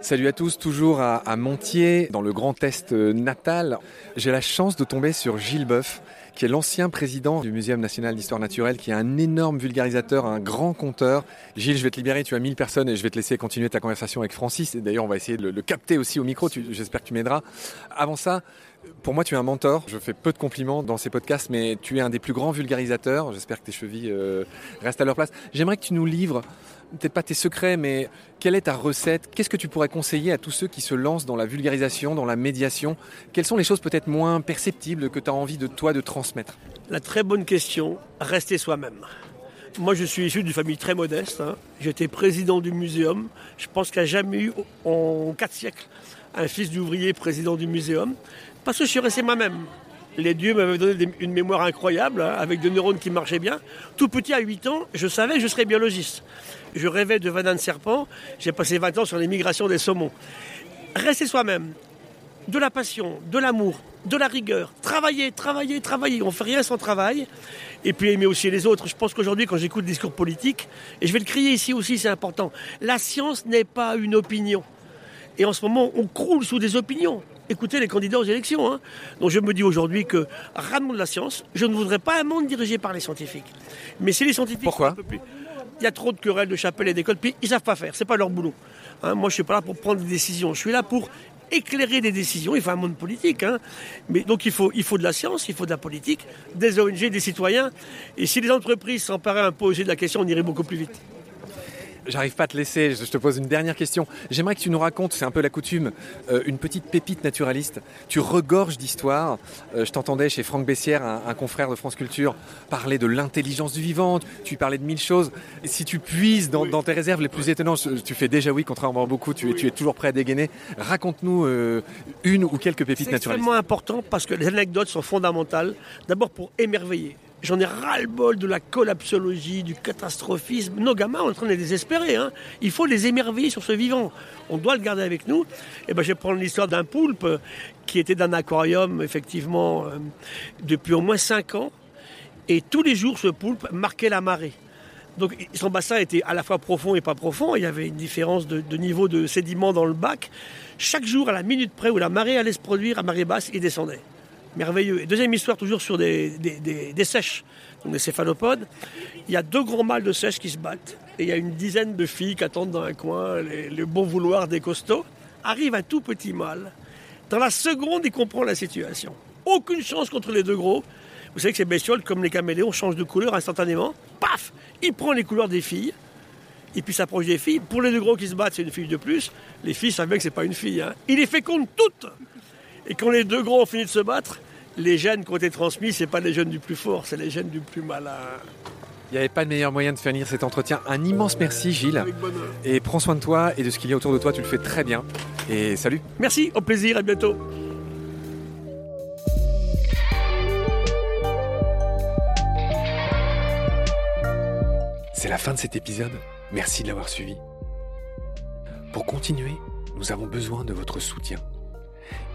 Salut à tous, toujours à, Montier, dans le Grand Est natal. J'ai la chance de tomber sur Gilles Boeuf, qui est l'ancien président du Muséum national d'histoire naturelle, qui est un énorme vulgarisateur, un grand conteur. Gilles, je vais te libérer, tu as 1000 personnes et je vais te laisser continuer ta conversation avec Francis. D'ailleurs, on va essayer de le, le capter aussi au micro, j'espère que tu m'aideras. Avant ça, pour moi, tu es un mentor. Je fais peu de compliments dans ces podcasts, mais tu es un des plus grands vulgarisateurs. J'espère que tes chevilles euh, restent à leur place. J'aimerais que tu nous livres, peut-être pas tes secrets, mais quelle est ta recette? Qu'est-ce que tu pourrais conseiller à tous ceux qui se lancent dans la vulgarisation, dans la médiation? Quelles sont les choses peut-être moins perceptibles que tu as envie de toi de transmettre? La très bonne question, rester soi-même. Moi, je suis issu d'une famille très modeste. Hein. J'étais président du muséum. Je pense qu'il n'y a jamais eu, en quatre siècles, un fils d'ouvrier président du muséum. Parce que je suis resté moi-même. Les dieux m'avaient donné une mémoire incroyable, hein, avec des neurones qui marchaient bien. Tout petit, à 8 ans, je savais que je serais biologiste. Je rêvais de venin de serpent. J'ai passé 20 ans sur les migrations des saumons. Rester soi-même. De la passion, de l'amour, de la rigueur. Travailler, travailler, travailler. On ne fait rien sans travail. Et puis aimer aussi les autres. Je pense qu'aujourd'hui, quand j'écoute le discours politique, et je vais le crier ici aussi, c'est important, la science n'est pas une opinion. Et en ce moment, on croule sous des opinions. Écoutez les candidats aux élections. Hein. Donc je me dis aujourd'hui que, ramenons de la science, je ne voudrais pas un monde dirigé par les scientifiques. Mais c'est les scientifiques... Pourquoi Il y a trop de querelles de chapelles et d'écoles, puis ils ne savent pas faire, c'est pas leur boulot. Hein, moi, je suis pas là pour prendre des décisions, je suis là pour éclairer des décisions. Il faut un monde politique. Hein. Mais donc il faut, il faut de la science, il faut de la politique, des ONG, des citoyens. Et si les entreprises s'emparaient un peu aussi de la question, on irait beaucoup plus vite. J'arrive pas à te laisser, je te pose une dernière question. J'aimerais que tu nous racontes, c'est un peu la coutume, euh, une petite pépite naturaliste. Tu regorges d'histoires. Euh, je t'entendais chez Franck Bessière, un, un, confrère de France Culture, parler de l'intelligence du vivant. Tu parlais de mille choses. Et si tu puises dans, oui. dans, tes réserves les plus étonnantes, tu fais déjà oui, contrairement à beaucoup, tu, oui. tu es toujours prêt à dégainer. Raconte-nous euh, une ou quelques pépites naturalistes. C'est extrêmement important parce que les anecdotes sont fondamentales. D'abord pour émerveiller. J'en ai ras-le-bol de la collapsologie, du catastrophisme. Nos gamins sont en train de les désespérer. Hein. Il faut les émerveiller sur ce vivant. On doit le garder avec nous. Et ben, je vais prendre l'histoire d'un poulpe qui était dans un aquarium, effectivement, euh, depuis au moins 5 ans. Et tous les jours, ce poulpe marquait la marée. Donc son bassin était à la fois profond et pas profond. Il y avait une différence de, de niveau de sédiments dans le bac. Chaque jour, à la minute près où la marée allait se produire, à marée basse, il descendait. Merveilleux. Et deuxième histoire, toujours sur des, des, sèches, donc des céphalopodes. Il y a deux grands mâles de sèches qui se battent. Et il y a une dizaine de filles qui attendent dans un coin le bon vouloir des costauds. Arrive un tout petit mâle. Dans la seconde, il comprend la situation. Aucune chance contre les deux gros. Vous savez que ces bestioles, comme les caméléons, changent de couleur instantanément. Paf Il prend les couleurs des filles. Et puis s'approche des filles. Pour les deux gros qui se battent, c'est une fille de plus. Les filles savent bien que c'est pas une fille. Hein. Il les féconde toutes. Et quand les deux gros ont fini de se battre, les gènes qui ont été transmis, c'est pas les gènes du plus fort, c'est les gènes du plus malin. Il n'y avait pas de meilleur moyen de finir cet entretien. Un immense merci Gilles. Et prends soin de toi et de ce qu'il y a autour de toi, tu le fais très bien. Et salut. Merci, au plaisir, à bientôt. C'est la fin de cet épisode. Merci de l'avoir suivi. Pour continuer, nous avons besoin de votre soutien.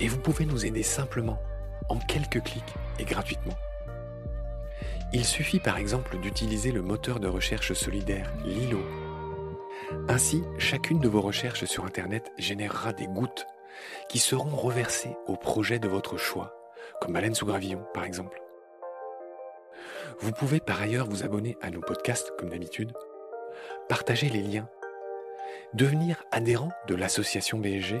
Et vous pouvez nous aider simplement, en quelques clics et gratuitement. Il suffit par exemple d'utiliser le moteur de recherche solidaire Lilo. Ainsi, chacune de vos recherches sur Internet générera des gouttes qui seront reversées au projet de votre choix, comme Baleine sous gravillon par exemple. Vous pouvez par ailleurs vous abonner à nos podcasts comme d'habitude, partager les liens, devenir adhérent de l'association BSG